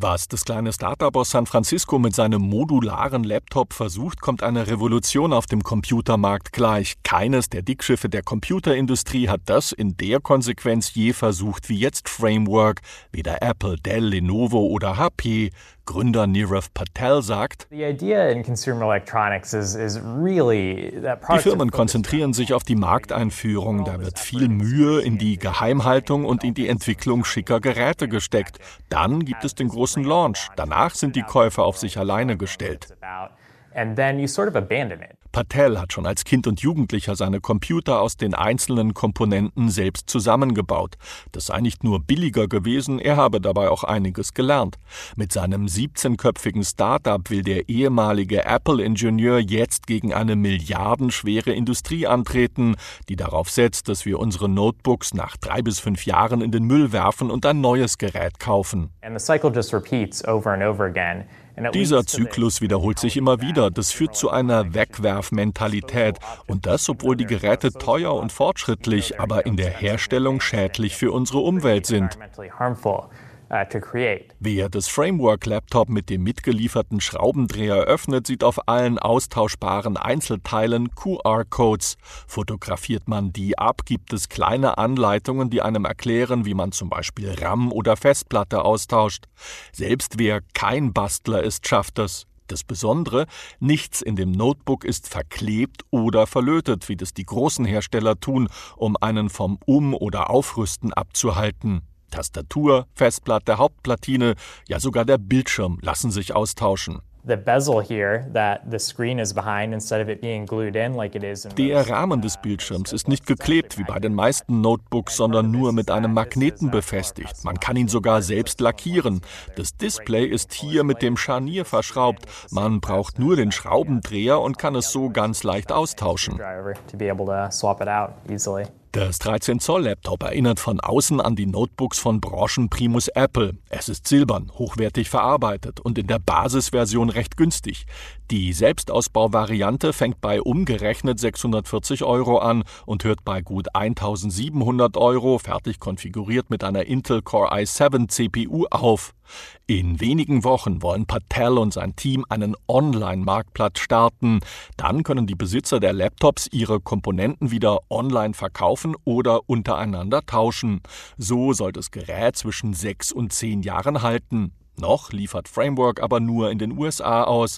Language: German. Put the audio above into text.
Was das kleine Startup aus San Francisco mit seinem modularen Laptop versucht, kommt eine Revolution auf dem Computermarkt gleich. Keines der Dickschiffe der Computerindustrie hat das in der Konsequenz je versucht wie jetzt Framework. Weder Apple, Dell, Lenovo oder HP. Gründer Nirav Patel sagt, Die Firmen konzentrieren sich auf die Markteinführung. Da wird viel Mühe in die Geheimhaltung und in die Entwicklung schicker Geräte gesteckt. Dann gibt es den großen Launch. Danach sind die Käufer auf sich alleine gestellt. Patel hat schon als Kind und Jugendlicher seine Computer aus den einzelnen Komponenten selbst zusammengebaut. Das sei nicht nur billiger gewesen, er habe dabei auch einiges gelernt. Mit seinem 17-köpfigen Start-up will der ehemalige Apple-Ingenieur jetzt gegen eine milliardenschwere Industrie antreten, die darauf setzt, dass wir unsere Notebooks nach drei bis fünf Jahren in den Müll werfen und ein neues Gerät kaufen. And the cycle just repeats over and over again. Dieser Zyklus wiederholt sich immer wieder. Das führt zu einer Wegwerfmentalität. Und das, obwohl die Geräte teuer und fortschrittlich, aber in der Herstellung schädlich für unsere Umwelt sind. Uh, Wer das Framework-Laptop mit dem mitgelieferten Schraubendreher öffnet, sieht auf allen austauschbaren Einzelteilen QR-Codes. Fotografiert man die ab, gibt es kleine Anleitungen, die einem erklären, wie man zum Beispiel RAM oder Festplatte austauscht. Selbst wer kein Bastler ist, schafft es. Das Besondere, nichts in dem Notebook ist verklebt oder verlötet, wie das die großen Hersteller tun, um einen vom Um- oder Aufrüsten abzuhalten. Tastatur, Festplatte, Hauptplatine, ja sogar der Bildschirm lassen sich austauschen. Der Rahmen des Bildschirms ist nicht geklebt wie bei den meisten Notebooks, sondern nur mit einem Magneten befestigt. Man kann ihn sogar selbst lackieren. Das Display ist hier mit dem Scharnier verschraubt. Man braucht nur den Schraubendreher und kann es so ganz leicht austauschen. Das 13-Zoll-Laptop erinnert von außen an die Notebooks von Branchenprimus Apple. Es ist silbern, hochwertig verarbeitet und in der Basisversion recht günstig. Die Selbstausbauvariante fängt bei umgerechnet 640 Euro an und hört bei gut 1700 Euro, fertig konfiguriert mit einer Intel Core i7 CPU, auf. In wenigen Wochen wollen Patel und sein Team einen Online-Marktplatz starten. Dann können die Besitzer der Laptops ihre Komponenten wieder online verkaufen oder untereinander tauschen. So soll das Gerät zwischen sechs und zehn Jahren halten. Noch liefert Framework aber nur in den USA aus.